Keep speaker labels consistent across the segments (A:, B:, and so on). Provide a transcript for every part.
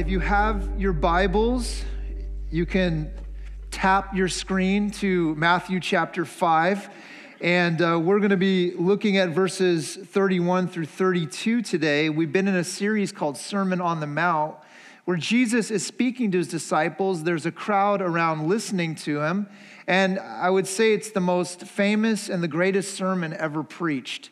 A: if you have your Bibles, you can tap your screen to Matthew chapter 5. And uh, we're going to be looking at verses 31 through 32 today. We've been in a series called Sermon on the Mount, where Jesus is speaking to his disciples. There's a crowd around listening to him. And I would say it's the most famous and the greatest sermon ever preached.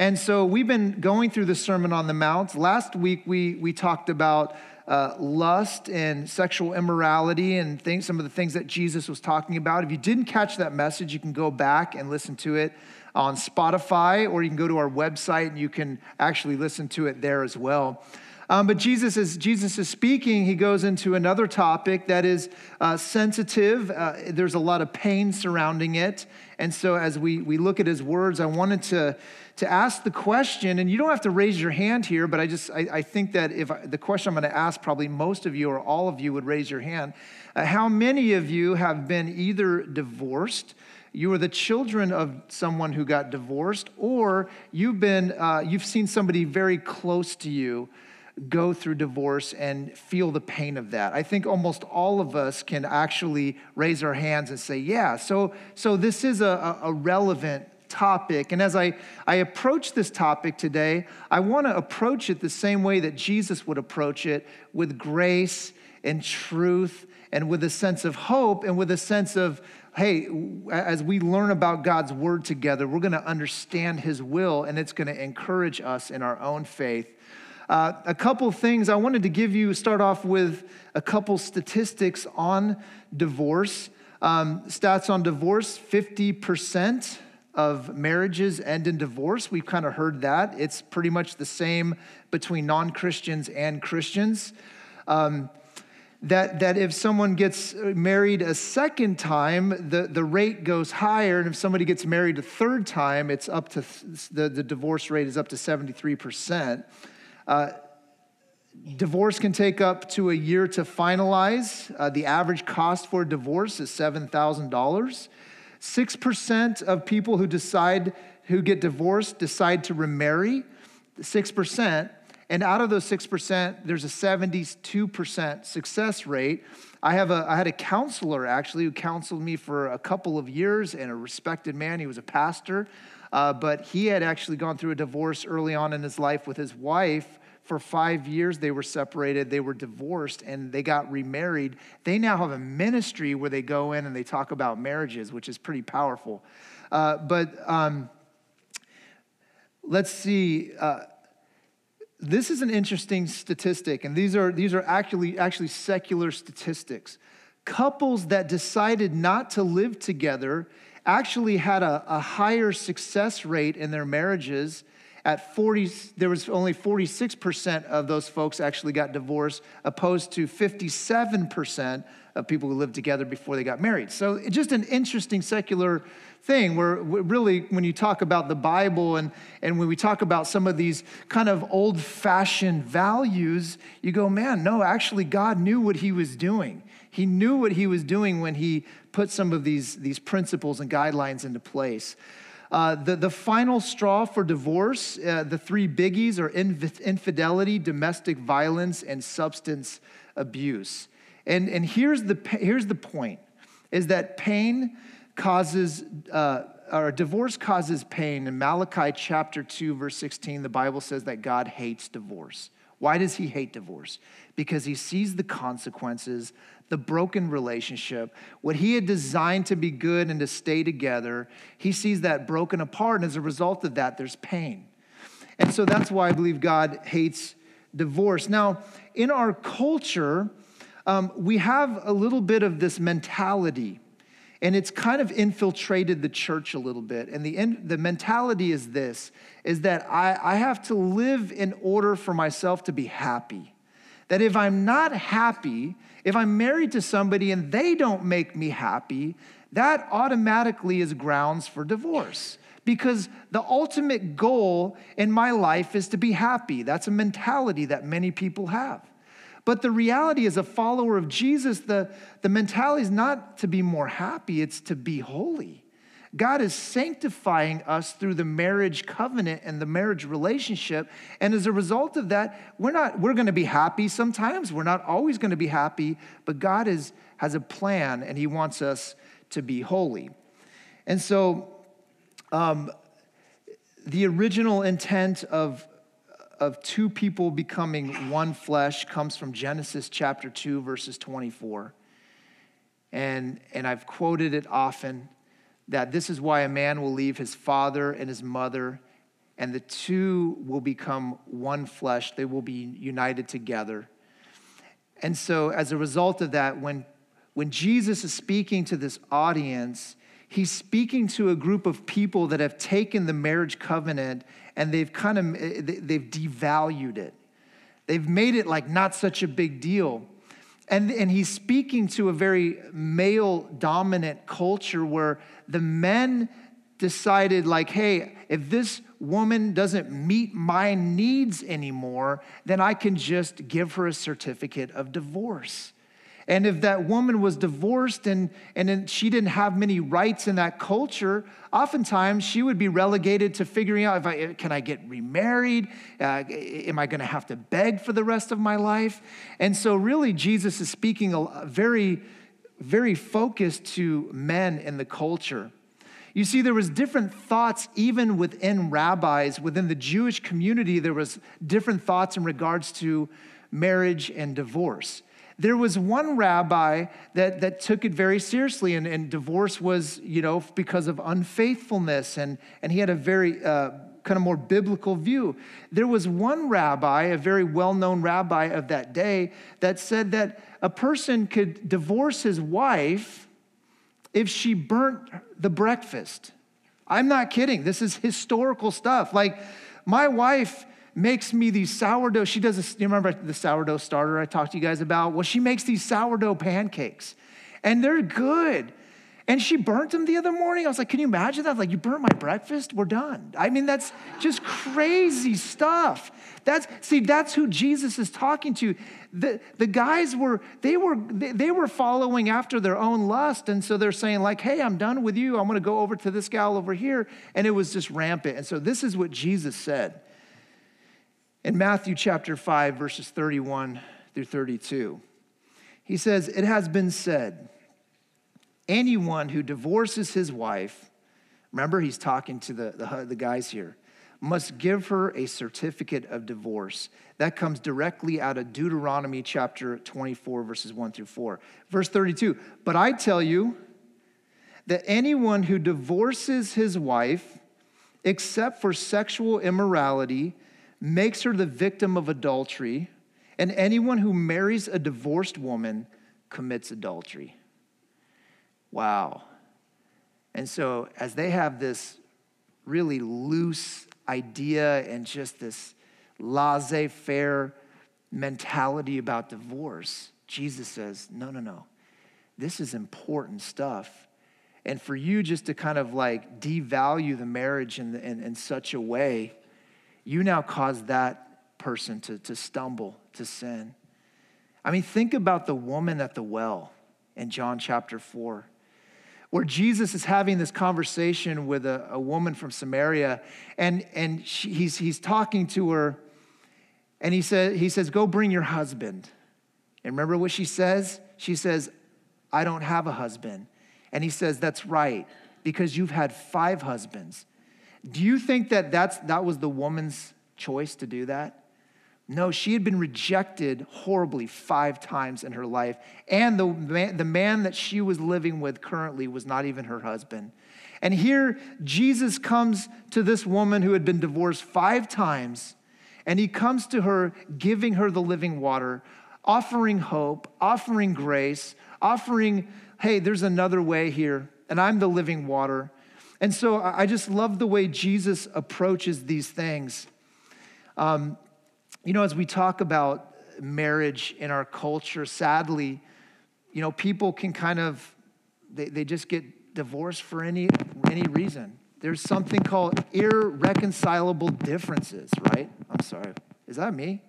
A: And so we've been going through the Sermon on the Mount. Last week we, we talked about uh, lust and sexual immorality and things, some of the things that Jesus was talking about. If you didn't catch that message, you can go back and listen to it on Spotify, or you can go to our website and you can actually listen to it there as well. Um, but Jesus is, Jesus is speaking, he goes into another topic that is uh, sensitive. Uh, there's a lot of pain surrounding it. And so as we, we look at his words, I wanted to to ask the question, and you don't have to raise your hand here, but I just, I, I think that if I, the question I'm going to ask, probably most of you or all of you would raise your hand. Uh, how many of you have been either divorced, you are the children of someone who got divorced, or you've been, uh, you've seen somebody very close to you go through divorce and feel the pain of that. I think almost all of us can actually raise our hands and say, yeah. So, so this is a, a relevant topic. And as I, I approach this topic today, I want to approach it the same way that Jesus would approach it with grace and truth and with a sense of hope and with a sense of, hey, as we learn about God's word together, we're going to understand his will and it's going to encourage us in our own faith. Uh, a couple things I wanted to give you, start off with a couple statistics on divorce. Um, stats on divorce 50% of marriages end in divorce. We've kind of heard that. It's pretty much the same between non Christians and Christians. Um, that, that if someone gets married a second time, the, the rate goes higher. And if somebody gets married a third time, it's up to the, the divorce rate is up to 73%. Uh, divorce can take up to a year to finalize. Uh, the average cost for divorce is $7,000. 6% of people who decide, who get divorced, decide to remarry. 6%. And out of those 6%, there's a 72% success rate. I, have a, I had a counselor actually who counseled me for a couple of years and a respected man. He was a pastor, uh, but he had actually gone through a divorce early on in his life with his wife for five years they were separated, they were divorced, and they got remarried. They now have a ministry where they go in and they talk about marriages, which is pretty powerful. Uh, but um, let's see. Uh, this is an interesting statistic, and these are, these are actually, actually secular statistics. Couples that decided not to live together actually had a, a higher success rate in their marriages at 40 there was only 46% of those folks actually got divorced opposed to 57% of people who lived together before they got married. So just an interesting secular thing where really when you talk about the bible and, and when we talk about some of these kind of old-fashioned values you go man no actually god knew what he was doing. He knew what he was doing when he put some of these, these principles and guidelines into place uh, the, the final straw for divorce, uh, the three biggies are infidelity, domestic violence, and substance abuse. And, and here's, the, here's the point is that pain causes, uh, or divorce causes pain. In Malachi chapter 2, verse 16, the Bible says that God hates divorce. Why does he hate divorce? Because he sees the consequences the broken relationship, what he had designed to be good and to stay together, he sees that broken apart. And as a result of that, there's pain. And so that's why I believe God hates divorce. Now, in our culture, um, we have a little bit of this mentality, and it's kind of infiltrated the church a little bit. And the, in, the mentality is this is that I, I have to live in order for myself to be happy. That if I'm not happy, if I'm married to somebody and they don't make me happy, that automatically is grounds for divorce. Because the ultimate goal in my life is to be happy. That's a mentality that many people have. But the reality as a follower of Jesus, the, the mentality is not to be more happy, it's to be holy. God is sanctifying us through the marriage covenant and the marriage relationship. And as a result of that, we're not, we're going to be happy sometimes. We're not always going to be happy, but God is, has a plan and He wants us to be holy. And so, um, the original intent of, of two people becoming one flesh comes from Genesis chapter 2, verses 24. And, and I've quoted it often that this is why a man will leave his father and his mother, and the two will become one flesh. They will be united together. And so, as a result of that, when, when Jesus is speaking to this audience, he's speaking to a group of people that have taken the marriage covenant and they've kind of eh, they've devalued it they've made it like not such a big deal and, and he's speaking to a very male dominant culture where the men decided, like, hey, if this woman doesn't meet my needs anymore, then I can just give her a certificate of divorce. And if that woman was divorced and, and she didn't have many rights in that culture, oftentimes she would be relegated to figuring out if I, can I get remarried? Uh, am I going to have to beg for the rest of my life? And so, really, Jesus is speaking a very, very focused to men in the culture. You see, there was different thoughts even within rabbis, within the Jewish community, there was different thoughts in regards to marriage and divorce. There was one rabbi that, that took it very seriously, and, and divorce was, you know, because of unfaithfulness, and, and he had a very uh, kind of more biblical view. There was one rabbi, a very well known rabbi of that day, that said that a person could divorce his wife if she burnt the breakfast. I'm not kidding. This is historical stuff. Like, my wife makes me these sourdough. She does this, you remember the sourdough starter I talked to you guys about? Well, she makes these sourdough pancakes, and they're good. And she burnt them the other morning. I was like, can you imagine that? Like, you burnt my breakfast? We're done. I mean, that's just crazy stuff. That's see, that's who Jesus is talking to. The, the guys were, they were, they, they were following after their own lust. And so they're saying, like, hey, I'm done with you. I'm gonna go over to this gal over here. And it was just rampant. And so this is what Jesus said in Matthew chapter 5, verses 31 through 32. He says, It has been said, anyone who divorces his wife, remember he's talking to the, the, the guys here, must give her a certificate of divorce. That comes directly out of Deuteronomy chapter 24, verses 1 through 4. Verse 32 But I tell you that anyone who divorces his wife, except for sexual immorality, makes her the victim of adultery, and anyone who marries a divorced woman commits adultery. Wow. And so, as they have this really loose idea and just this laissez faire mentality about divorce, Jesus says, no, no, no. This is important stuff. And for you just to kind of like devalue the marriage in, in, in such a way you now cause that person to, to stumble, to sin. I mean, think about the woman at the well in John chapter 4, where Jesus is having this conversation with a, a woman from Samaria, and, and she, he's, he's talking to her, and he, said, he says, Go bring your husband. And remember what she says? She says, I don't have a husband. And he says, That's right, because you've had five husbands. Do you think that that's, that was the woman's choice to do that? No, she had been rejected horribly five times in her life. And the man, the man that she was living with currently was not even her husband. And here, Jesus comes to this woman who had been divorced five times, and he comes to her, giving her the living water, offering hope, offering grace, offering, hey, there's another way here, and I'm the living water. And so I just love the way Jesus approaches these things. Um, you know, as we talk about marriage in our culture, sadly, you know, people can kind of, they, they just get divorced for any, any reason. There's something called irreconcilable differences, right? I'm sorry. Is that me?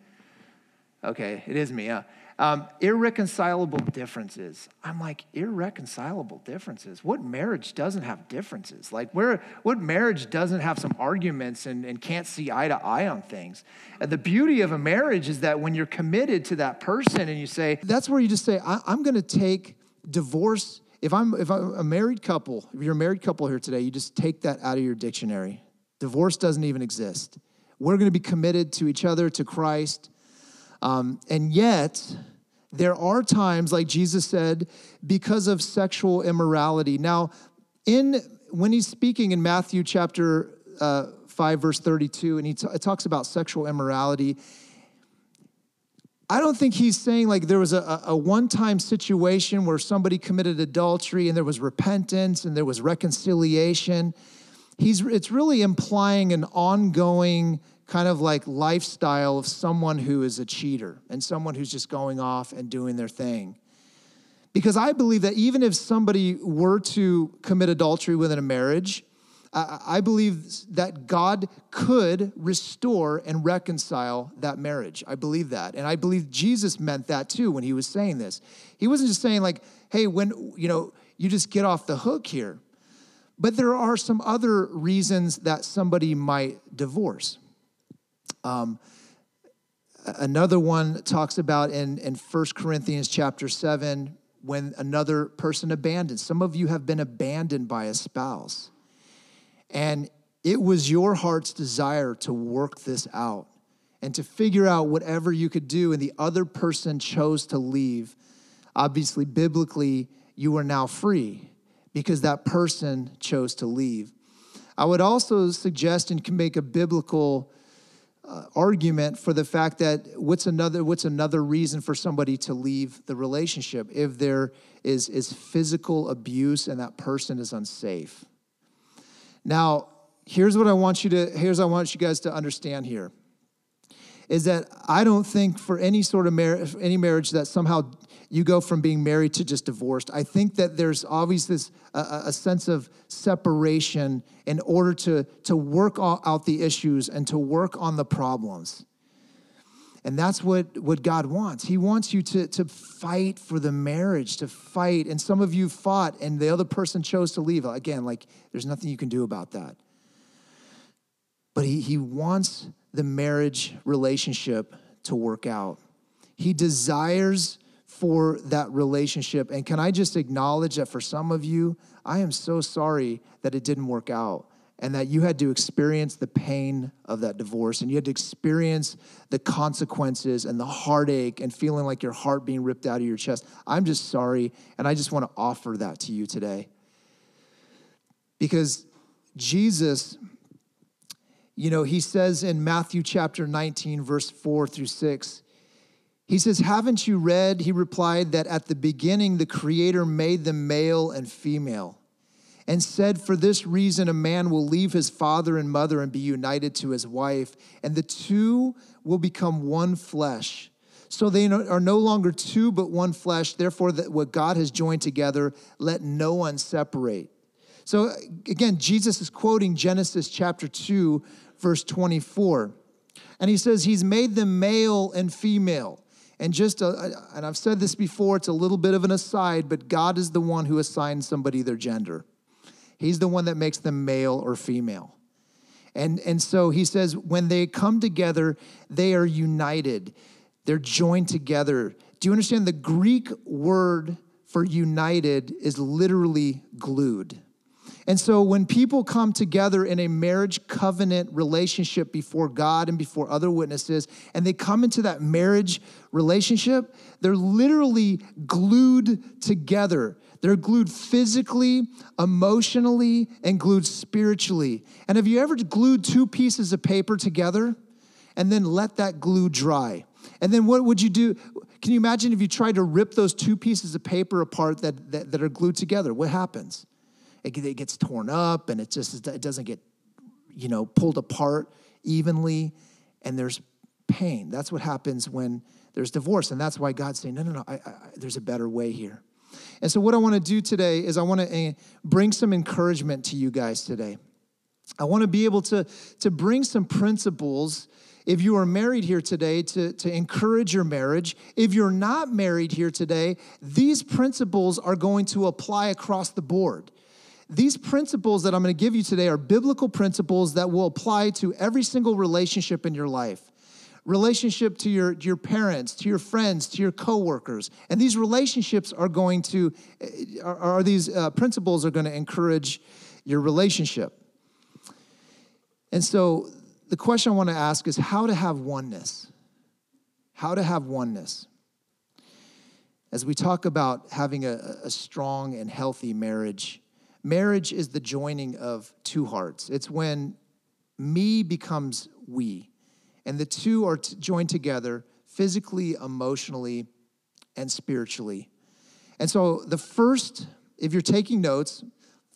A: Okay, it is me, yeah. Um, irreconcilable differences. I'm like, irreconcilable differences. What marriage doesn't have differences? Like, where, what marriage doesn't have some arguments and, and can't see eye to eye on things? And the beauty of a marriage is that when you're committed to that person and you say, that's where you just say, I, I'm going to take divorce. If I'm, if I'm a married couple, if you're a married couple here today, you just take that out of your dictionary. Divorce doesn't even exist. We're going to be committed to each other, to Christ. Um, and yet, there are times, like Jesus said, because of sexual immorality. Now, in when he's speaking in Matthew chapter uh, 5, verse 32, and he t- talks about sexual immorality, I don't think he's saying like there was a, a one time situation where somebody committed adultery and there was repentance and there was reconciliation. He's, it's really implying an ongoing kind of like lifestyle of someone who is a cheater and someone who's just going off and doing their thing. Because I believe that even if somebody were to commit adultery within a marriage, I believe that God could restore and reconcile that marriage. I believe that. And I believe Jesus meant that too when he was saying this. He wasn't just saying, like, hey, when, you know, you just get off the hook here. But there are some other reasons that somebody might divorce. Um, another one talks about in, in 1 Corinthians chapter 7 when another person abandons. Some of you have been abandoned by a spouse. And it was your heart's desire to work this out and to figure out whatever you could do, and the other person chose to leave. Obviously, biblically, you are now free because that person chose to leave. I would also suggest and can make a biblical uh, argument for the fact that what's another what's another reason for somebody to leave the relationship if there is is physical abuse and that person is unsafe. Now, here's what I want you to here's what I want you guys to understand here is that I don't think for any sort of marriage any marriage that somehow you go from being married to just divorced. I think that there's always this a, a sense of separation in order to, to work out the issues and to work on the problems. And that's what, what God wants. He wants you to, to fight for the marriage, to fight. And some of you fought and the other person chose to leave. Again, like there's nothing you can do about that. But he, he wants the marriage relationship to work out. He desires for that relationship. And can I just acknowledge that for some of you, I am so sorry that it didn't work out and that you had to experience the pain of that divorce and you had to experience the consequences and the heartache and feeling like your heart being ripped out of your chest. I'm just sorry. And I just want to offer that to you today. Because Jesus, you know, he says in Matthew chapter 19, verse 4 through 6, he says, Haven't you read? He replied, that at the beginning the Creator made them male and female, and said, For this reason a man will leave his father and mother and be united to his wife, and the two will become one flesh. So they are no longer two, but one flesh. Therefore, that what God has joined together, let no one separate. So again, Jesus is quoting Genesis chapter 2, verse 24. And he says, He's made them male and female. And just, uh, a, and I've said this before, it's a little bit of an aside, but God is the one who assigns somebody their gender. He's the one that makes them male or female. And, and so he says, when they come together, they are united, they're joined together. Do you understand? The Greek word for united is literally glued. And so when people come together in a marriage covenant relationship before God and before other witnesses, and they come into that marriage relationship, they're literally glued together. They're glued physically, emotionally, and glued spiritually. And have you ever glued two pieces of paper together and then let that glue dry? And then what would you do? Can you imagine if you tried to rip those two pieces of paper apart that, that, that are glued together? What happens? It, it gets torn up and it just it doesn't get you know pulled apart evenly. And there's pain. That's what happens when there's divorce. And that's why god's saying no no no. I, I, there's a better way here. And so what i want to do today is i want to uh, bring some encouragement to you guys today. I want to be able to to bring some principles.
B: If you are married here today, to, to encourage your marriage. If you're not married here today, these principles are going to apply across the board. These principles that I'm going to give you today are biblical principles that will apply to every single relationship in your life relationship to your, to your parents, to your friends, to your coworkers. And these relationships are going to, are, are these uh, principles are going to encourage your relationship. And so the question I want to ask is how to have oneness. How to have oneness. As we talk about having a, a strong and healthy marriage, marriage is the joining of two hearts. It's when me becomes we, and the two are t- joined together physically, emotionally, and spiritually. And so, the first, if you're taking notes,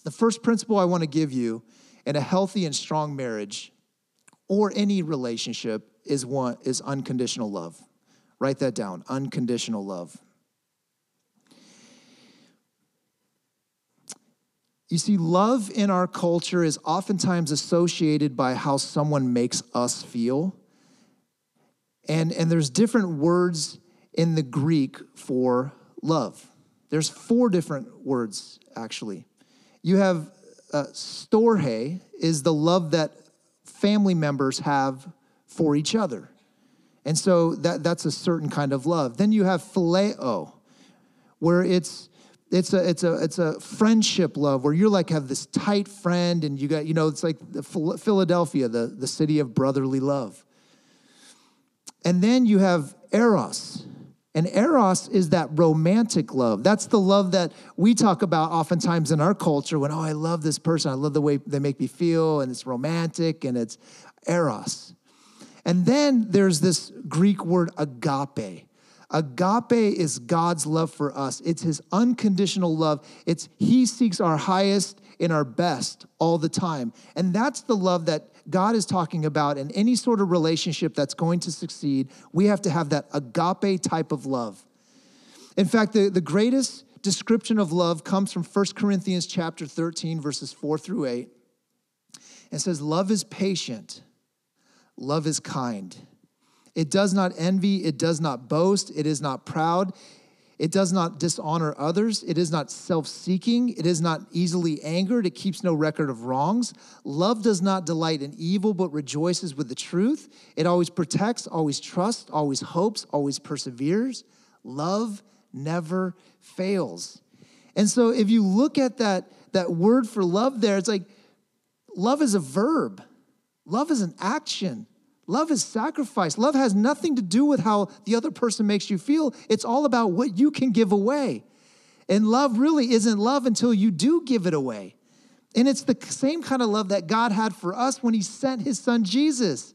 B: the first principle I want to give you in a healthy and strong marriage or any relationship is one is unconditional love. Write that down. Unconditional love. You see, love in our culture is oftentimes associated by how someone makes us feel. And, and there's different words in the Greek for love. There's four different words, actually. You have uh, is the love that family members have for each other. And so that, that's a certain kind of love. Then you have phileo, where it's it's a it's a it's a friendship love where you're like have this tight friend and you got you know it's like the Philadelphia the the city of brotherly love. And then you have eros. And eros is that romantic love. That's the love that we talk about oftentimes in our culture when, oh, I love this person. I love the way they make me feel, and it's romantic, and it's eros. And then there's this Greek word agape. Agape is God's love for us. It's his unconditional love. It's he seeks our highest and our best all the time. And that's the love that God is talking about in any sort of relationship that's going to succeed. We have to have that agape type of love. In fact, the, the greatest description of love comes from 1 Corinthians chapter 13, verses 4 through 8. It says, Love is patient, love is kind. It does not envy, it does not boast, it is not proud. It does not dishonor others. It is not self seeking. It is not easily angered. It keeps no record of wrongs. Love does not delight in evil, but rejoices with the truth. It always protects, always trusts, always hopes, always perseveres. Love never fails. And so if you look at that, that word for love there, it's like love is a verb, love is an action. Love is sacrifice. Love has nothing to do with how the other person makes you feel. It's all about what you can give away. And love really isn't love until you do give it away. And it's the same kind of love that God had for us when He sent His Son Jesus.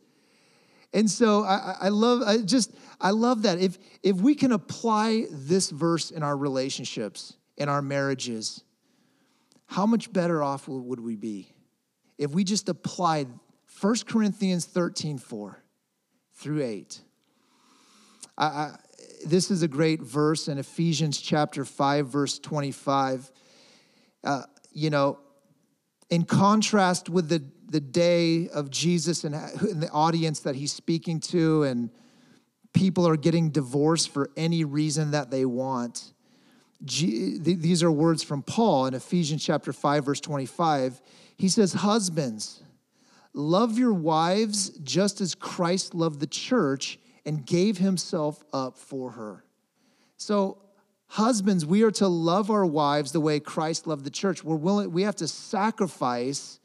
B: And so I, I love, I just, I love that. If if we can apply this verse in our relationships, in our marriages, how much better off would we be if we just applied 1 Corinthians 13, 4 through 8. I, I, this is a great verse in Ephesians chapter 5, verse 25. Uh, you know, in contrast with the, the day of Jesus and, and the audience that he's speaking to, and people are getting divorced for any reason that they want. G, these are words from Paul in Ephesians chapter 5, verse 25. He says, Husbands, Love your wives just as Christ loved the church and gave himself up for her. So, husbands, we are to love our wives the way Christ loved the church. We're willing, we have to sacrifice.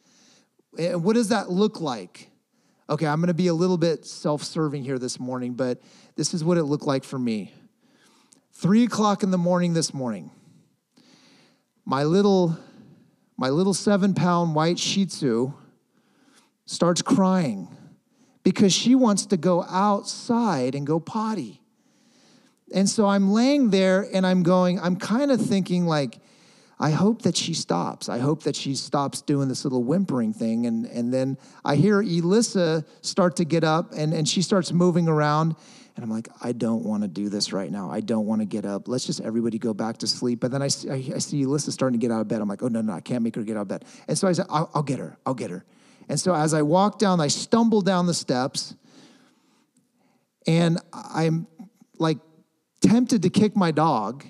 B: And what does that look like? Okay, I'm gonna be a little bit self serving here this morning, but this is what it looked like for me. Three o'clock in the morning this morning, my little, my little seven pound white Shih Tzu starts crying because she wants to go outside and go potty. And so I'm laying there and I'm going, I'm kind of thinking like, I hope that she stops. I hope that she stops doing this little whimpering thing. And, and then I hear Elissa start to get up and, and she starts moving around. And I'm like, I don't want to do this right now. I don't want to get up. Let's just everybody go back to sleep. But then I, I, I see Elissa starting to get out of bed. I'm like, oh, no, no, I can't make her get out of bed. And so I said, I'll, I'll get her. I'll get her. And so as I walk down, I stumble down the steps and I'm like tempted to kick my dog.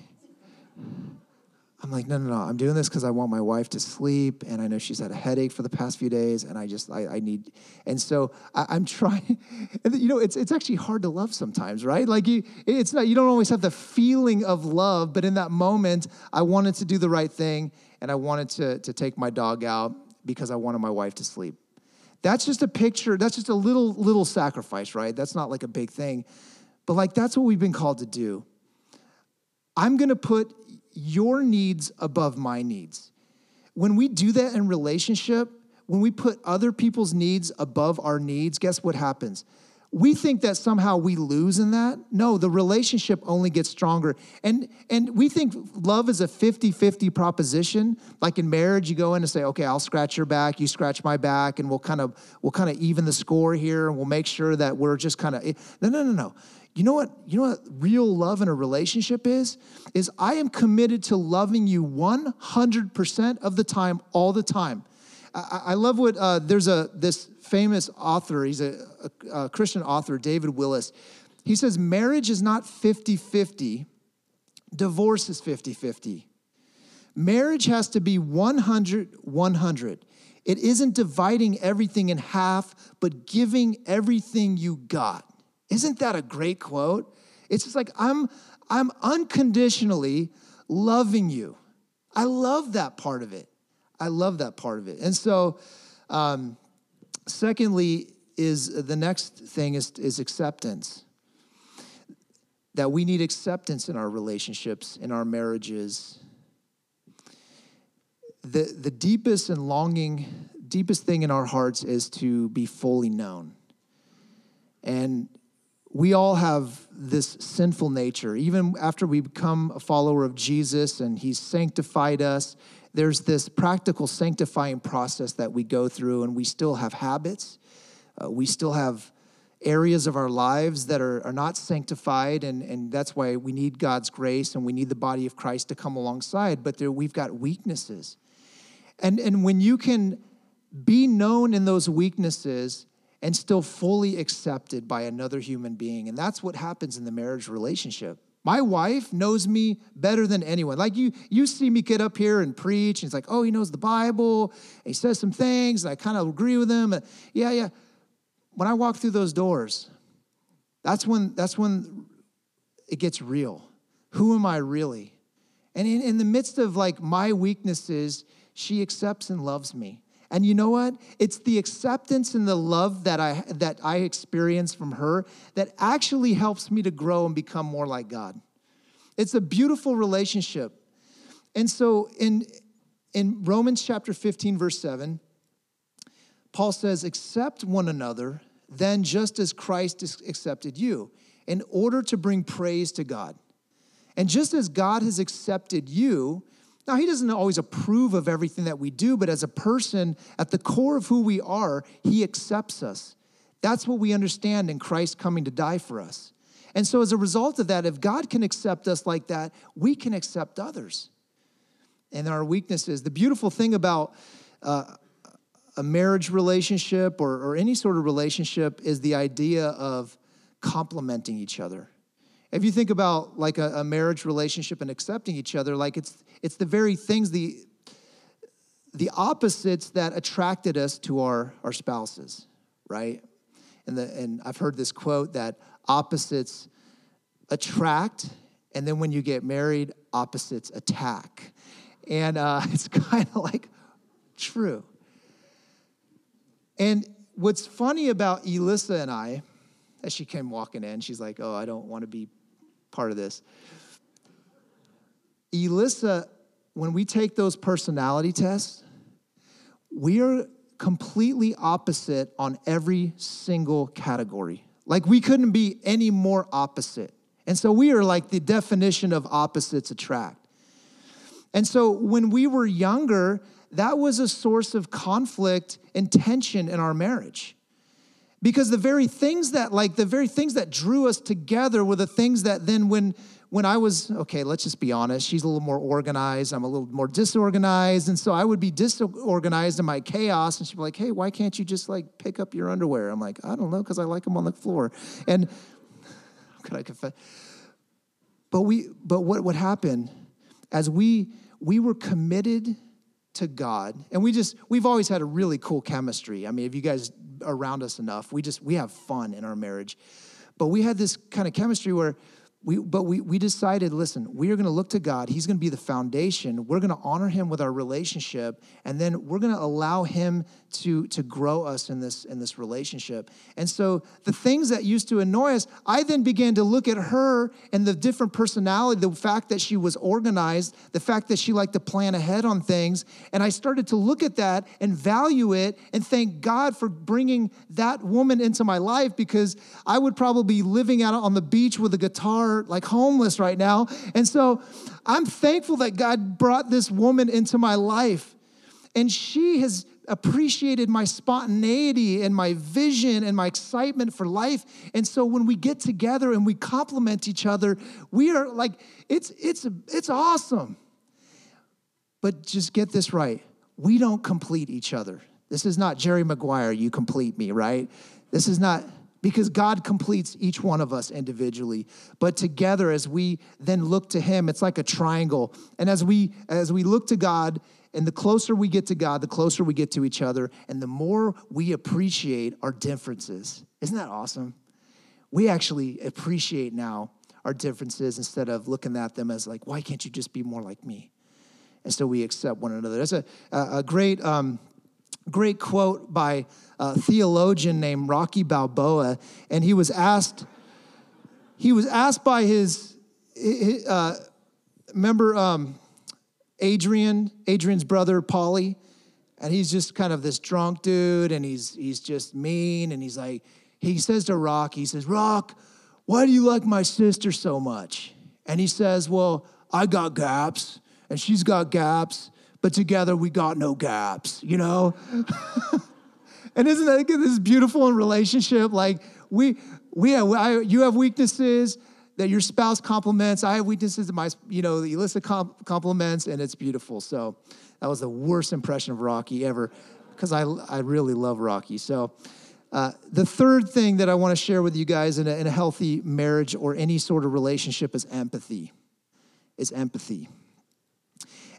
B: I'm like, no, no, no. I'm doing this because I want my wife to sleep, and I know she's had a headache for the past few days, and I just, I, I need. And so I, am trying. And you know, it's it's actually hard to love sometimes, right? Like you, it's not. You don't always have the feeling of love, but in that moment, I wanted to do the right thing, and I wanted to to take my dog out because I wanted my wife to sleep. That's just a picture. That's just a little little sacrifice, right? That's not like a big thing, but like that's what we've been called to do. I'm to put your needs above my needs. When we do that in relationship, when we put other people's needs above our needs, guess what happens? We think that somehow we lose in that. No, the relationship only gets stronger. And and we think love is a 50-50 proposition. Like in marriage, you go in and say, "Okay, I'll scratch your back, you scratch my back, and we'll kind of we'll kind of even the score here and we'll make sure that we're just kind of No, no, no, no. You know what? You know what real love in a relationship is? Is I am committed to loving you 100% of the time, all the time. I, I love what uh, there's a this famous author. He's a, a, a Christian author, David Willis. He says marriage is not 50-50. Divorce is 50-50. Marriage has to be 100 100. It isn't dividing everything in half, but giving everything you got. Isn't that a great quote? It's just like, I'm, I'm unconditionally loving you. I love that part of it. I love that part of it. And so, um, secondly, is the next thing is, is acceptance. That we need acceptance in our relationships, in our marriages. The, the deepest and longing, deepest thing in our hearts is to be fully known. And we all have this sinful nature. Even after we become a follower of Jesus and he's sanctified us, there's this practical sanctifying process that we go through, and we still have habits. Uh, we still have areas of our lives that are, are not sanctified, and, and that's why we need God's grace and we need the body of Christ to come alongside. But there, we've got weaknesses. And, and when you can be known in those weaknesses, and still fully accepted by another human being. And that's what happens in the marriage relationship. My wife knows me better than anyone. Like you, you see me get up here and preach, and it's like, oh, he knows the Bible. he says some things, and I kind of agree with him. yeah, yeah. When I walk through those doors, that's when that's when it gets real. Who am I really? And in, in the midst of like my weaknesses, she accepts and loves me. And you know what? It's the acceptance and the love that I that I experience from her that actually helps me to grow and become more like God. It's a beautiful relationship. And so in in Romans chapter 15 verse 7, Paul says, "Accept one another, then just as Christ accepted you, in order to bring praise to God." And just as God has accepted you, now, he doesn't always approve of everything that we do, but as a person, at the core of who we are, he accepts us. That's what we understand in Christ coming to die for us. And so, as a result of that, if God can accept us like that, we can accept others and our weaknesses. The beautiful thing about uh, a marriage relationship or, or any sort of relationship is the idea of complementing each other. If you think about like a, a marriage relationship and accepting each other, like it's it's the very things the the opposites that attracted us to our, our spouses, right? And, the, and I've heard this quote that opposites attract, and then when you get married, opposites attack. And uh, it's kind of like true. And what's funny about Elissa and I, as she came walking in, she's like, Oh, I don't want to be part of this. Elissa, when we take those personality tests, we are completely opposite on every single category. Like we couldn't be any more opposite. And so we are like the definition of opposites attract. And so when we were younger, that was a source of conflict and tension in our marriage because the very things that like the very things that drew us together were the things that then when when i was okay let's just be honest she's a little more organized i'm a little more disorganized and so i would be disorganized in my chaos and she'd be like hey why can't you just like pick up your underwear i'm like i don't know because i like them on the floor and Could I confess? But we, but what would happen as we we were committed to God, and we just we've always had a really cool chemistry. I mean, if you guys around us enough, we just we have fun in our marriage. But we had this kind of chemistry where we, but we, we decided, listen, we are going to look to God. He's going to be the foundation. We're going to honor him with our relationship, and then we're going to allow him to, to grow us in this, in this relationship. And so the things that used to annoy us, I then began to look at her and the different personality, the fact that she was organized, the fact that she liked to plan ahead on things. And I started to look at that and value it and thank God for bringing that woman into my life because I would probably be living out on the beach with a guitar like homeless right now. And so I'm thankful that God brought this woman into my life. And she has appreciated my spontaneity and my vision and my excitement for life. And so when we get together and we complement each other, we are like, it's, it's, it's awesome. But just get this right we don't complete each other. This is not Jerry Maguire, you complete me, right? This is not because God completes each one of us individually. But together, as we then look to Him, it's like a triangle. And as we as we look to God, and the closer we get to God, the closer we get to each other, and the more we appreciate our differences. Isn't that awesome? We actually appreciate now our differences instead of looking at them as like, why can't you just be more like me? And so we accept one another. That's a, a great um, great quote by a theologian named Rocky Balboa, and he was asked, he was asked by his, uh, remember um, Adrian, Adrian's brother, Paulie, and he's just kind of this drunk dude, and he's he's just mean, and he's like, he says to Rock, he says, Rock, why do you like my sister so much? And he says, Well, I got gaps, and she's got gaps, but together we got no gaps, you know? and isn't that this beautiful in relationship? Like we, we have, I, you have weaknesses that your spouse compliments. I have weaknesses that my, you know, the Elissa comp- compliments, and it's beautiful. So that was the worst impression of Rocky ever, because I, I really love Rocky. So uh, the third thing that I want to share with you guys in a, in a healthy marriage or any sort of relationship is empathy. Is empathy.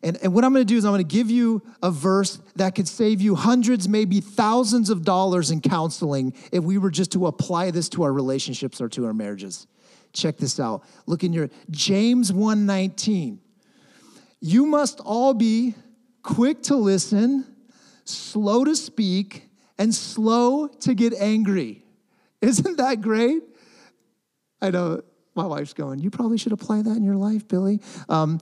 B: And, and what I'm going to do is I'm going to give you a verse that could save you hundreds, maybe thousands of dollars in counseling if we were just to apply this to our relationships or to our marriages. Check this out. Look in your James 1:19. You must all be quick to listen, slow to speak, and slow to get angry. Isn't that great? I know my wife's going, you probably should apply that in your life, Billy. Um,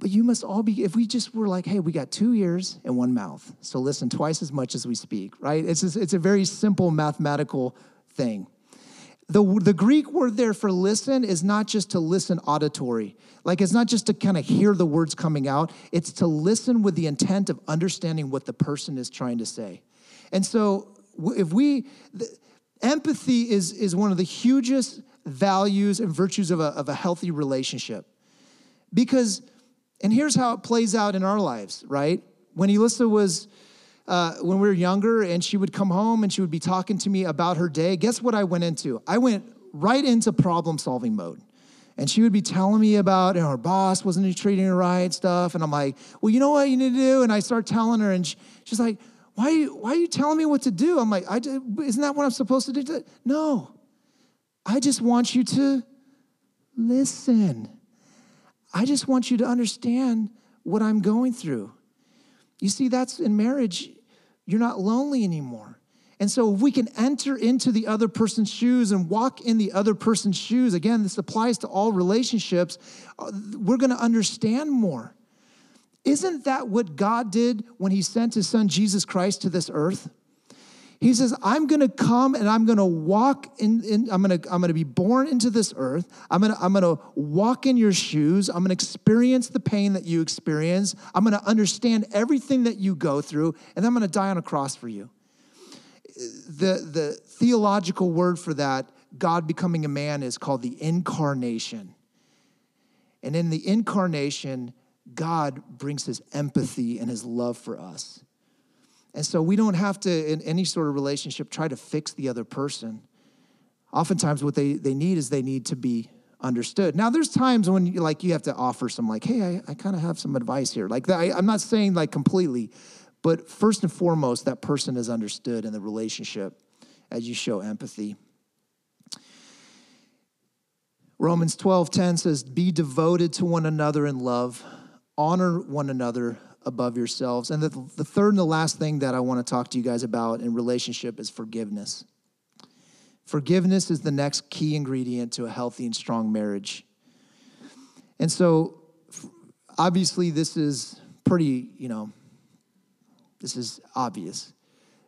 B: but you must all be, if we just were like, hey, we got two ears and one mouth, so listen twice as much as we speak, right? It's, just, it's a very simple mathematical thing. The, the Greek word there for listen is not just to listen auditory. Like it's not just to kind of hear the words coming out, it's to listen with the intent of understanding what the person is trying to say. And so if we, the, empathy is, is one of the hugest values and virtues of a, of a healthy relationship. Because and here's how it plays out in our lives, right? When Elissa was, uh, when we were younger, and she would come home and she would be talking to me about her day, guess what I went into? I went right into problem solving mode. And she would be telling me about, you know, her boss wasn't treating her right, stuff. And I'm like, well, you know what you need to do? And I start telling her, and she, she's like, why are, you, why are you telling me what to do? I'm like, I, isn't that what I'm supposed to do? No. I just want you to listen. I just want you to understand what I'm going through. You see, that's in marriage, you're not lonely anymore. And so, if we can enter into the other person's shoes and walk in the other person's shoes, again, this applies to all relationships, uh, we're gonna understand more. Isn't that what God did when He sent His Son Jesus Christ to this earth? He says, I'm gonna come and I'm gonna walk in, in, I'm gonna, I'm gonna be born into this earth. I'm gonna, I'm gonna walk in your shoes. I'm gonna experience the pain that you experience. I'm gonna understand everything that you go through, and I'm gonna die on a cross for you. The, the theological word for that, God becoming a man, is called the incarnation. And in the incarnation, God brings his empathy and his love for us. And so we don't have to, in any sort of relationship, try to fix the other person. oftentimes what they, they need is they need to be understood. Now, there's times when you, like you have to offer some like, hey, I, I kind of have some advice here. Like I, I'm not saying like completely, but first and foremost, that person is understood in the relationship as you show empathy. Romans 12:10 says, "Be devoted to one another in love, honor one another above yourselves." And the, the third and the last thing that I want to talk to you guys about in relationship is forgiveness. Forgiveness is the next key ingredient to a healthy and strong marriage. And so obviously this is pretty, you know, this is obvious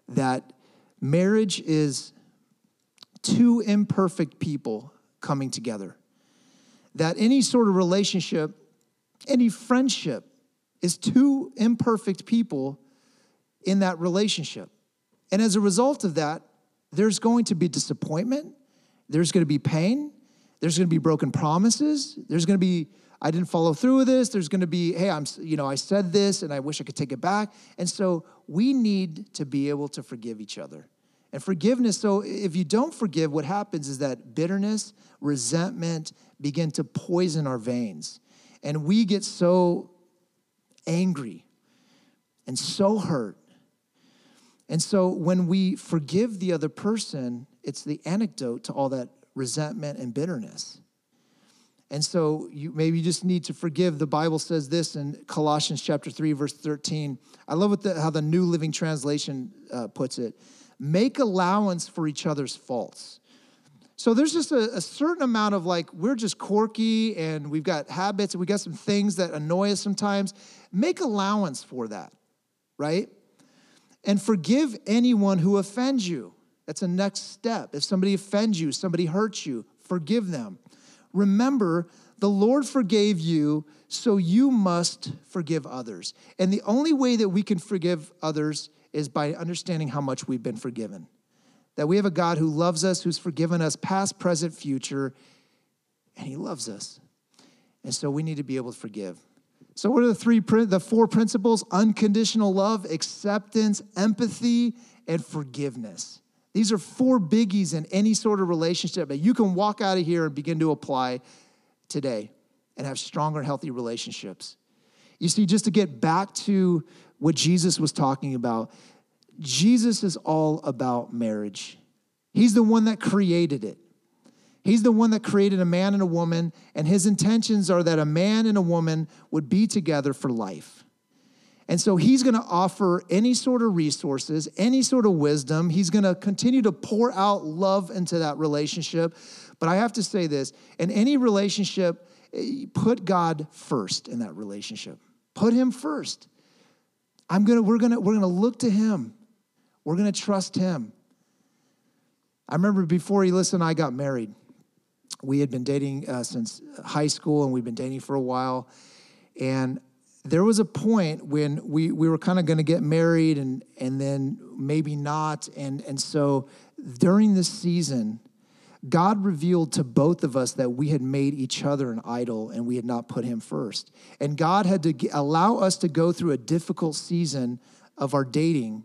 B: that marriage is two imperfect people coming together that any sort of relationship, any friendship, is two imperfect people in that relationship. And as a result of that, there's going to be disappointment, there's going to be pain, there's going to be broken promises, there's going to be I didn't follow through with this. There's going to be, hey, I'm, you know, I said this and I wish I could take it back. And so we need to be able to forgive each other. And forgiveness, so if you don't forgive, what happens is that bitterness, resentment begin to poison our veins. And we get so angry and so hurt. And so when we forgive the other person, it's the antidote to all that resentment and bitterness. And so you maybe you just need to forgive. The Bible says this in Colossians chapter 3, verse 13. I love the, how the New Living Translation uh, puts it make allowance for each other's faults. So there's just a, a, certain amount of like, we're just quirky and we've got habits and we got some things that annoy us sometimes. Make allowance for that, right? And forgive anyone who offends you. That's a next step. If somebody offends you, somebody hurts you, forgive them. Remember, the Lord forgave you, so you must forgive others. And the only way that we can forgive others is by understanding how much we've been forgiven. That we have a God who loves us, who's forgiven us past, present, future, and he loves us. And so we need to be able to forgive. So what are the three the four principles? Unconditional love, acceptance, empathy, and forgiveness. These are four biggies in any sort of relationship that you can walk out of here and begin to apply today and have stronger, healthy relationships. You see, just to get back to what Jesus was talking about. Jesus is all about marriage. He's the one that created it. He's the one that created a man and a woman, and his intentions are that a man and a woman would be together for life. And so he's going to offer any sort of resources, any sort of wisdom. He's going to continue to pour out love into that relationship. But I have to say this in any relationship, put God first in that relationship. Put him first. I'm gonna, we're gonna, we're gonna look to him. We're gonna trust him. I remember before Elissa and I got married, we had been dating uh, since high school and we'd been dating for a while. And there was a point when we, we were kind of going to get married and, and then maybe not. And, and so during this season, God revealed to both of us that we had made each other an idol and we had not put him first. And God had to allow us to go through a difficult season of our dating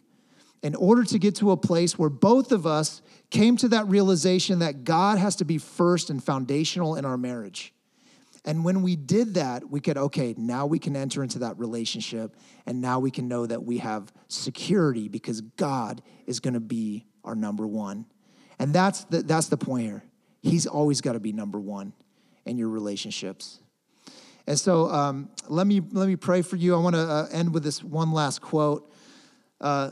B: in order to get to a place where both of us came to that realization that God has to be first and foundational in our marriage. And when we did that, we could, okay, now we can enter into that relationship and now we can know that we have security because God is gonna be our number one. And that's the, that's the point here. He's always got to be number one in your relationships. And so um, let, me, let me pray for you. I want to uh, end with this one last quote. Uh,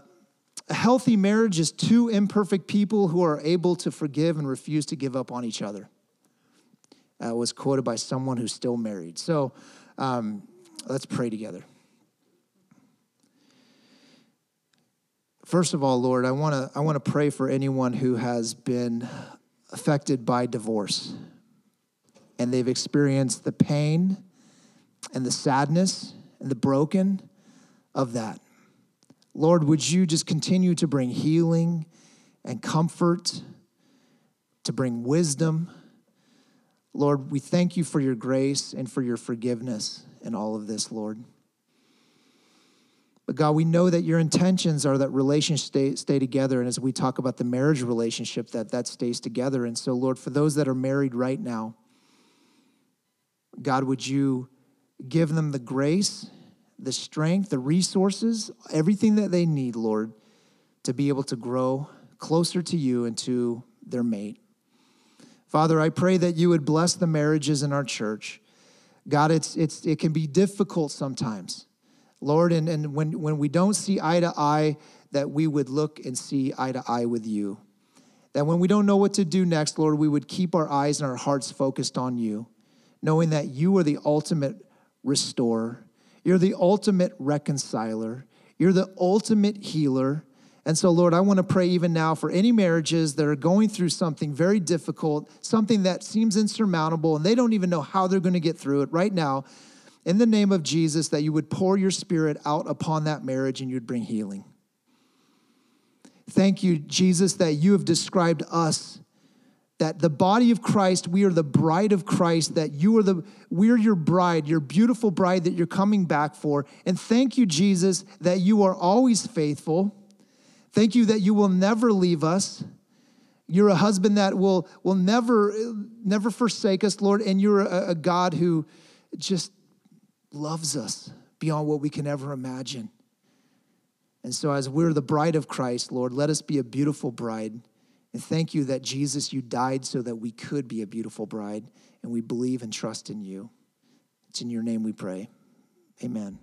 B: a healthy marriage is two imperfect people who are able to forgive and refuse to give up on each other. Uh, was quoted by someone who's still married. So um, let's pray together. First of all, Lord, I want to I want to pray for anyone who has been affected by divorce and they've experienced the pain and the sadness and the broken of that. Lord, would you just continue to bring healing and comfort, to bring wisdom? Lord, we thank you for your grace and for your forgiveness in all of this, Lord. But God, we know that your intentions are that relationships stay, stay together. And as we talk about the marriage relationship, that that stays together. And so, Lord, for those that are married right now, God, would you give them the grace, the strength, the resources, everything that they need, Lord, to be able to grow closer to you and to their mate. Father, I pray that you would bless the marriages in our church. God, it's, it's, it can be difficult sometimes. Lord, and, and when, when we don't see eye to eye, that we would look and see eye to eye with you. That when we don't know what to do next, Lord, we would keep our eyes and our hearts focused on you, knowing that you are the ultimate restorer, you're the ultimate reconciler, you're the ultimate healer. And so, Lord, I want to pray even now for any marriages that are going through something very difficult, something that seems insurmountable, and they don't even know how they're going to get through it right now. In the name of Jesus, that you would pour your spirit out upon that marriage and you'd bring healing. Thank you, Jesus, that you have described us that the body of Christ, we are the bride of Christ, that you are the, we're your bride, your beautiful bride that you're coming back for. And thank you, Jesus, that you are always faithful. Thank you that you will never leave us. You're a husband that will, will never, never forsake us, Lord. And you're a, a God who just loves us beyond what we can ever imagine. And so, as we're the bride of Christ, Lord, let us be a beautiful bride. And thank you that Jesus, you died so that we could be a beautiful bride, and we believe and trust in you. It's in your name we pray. Amen.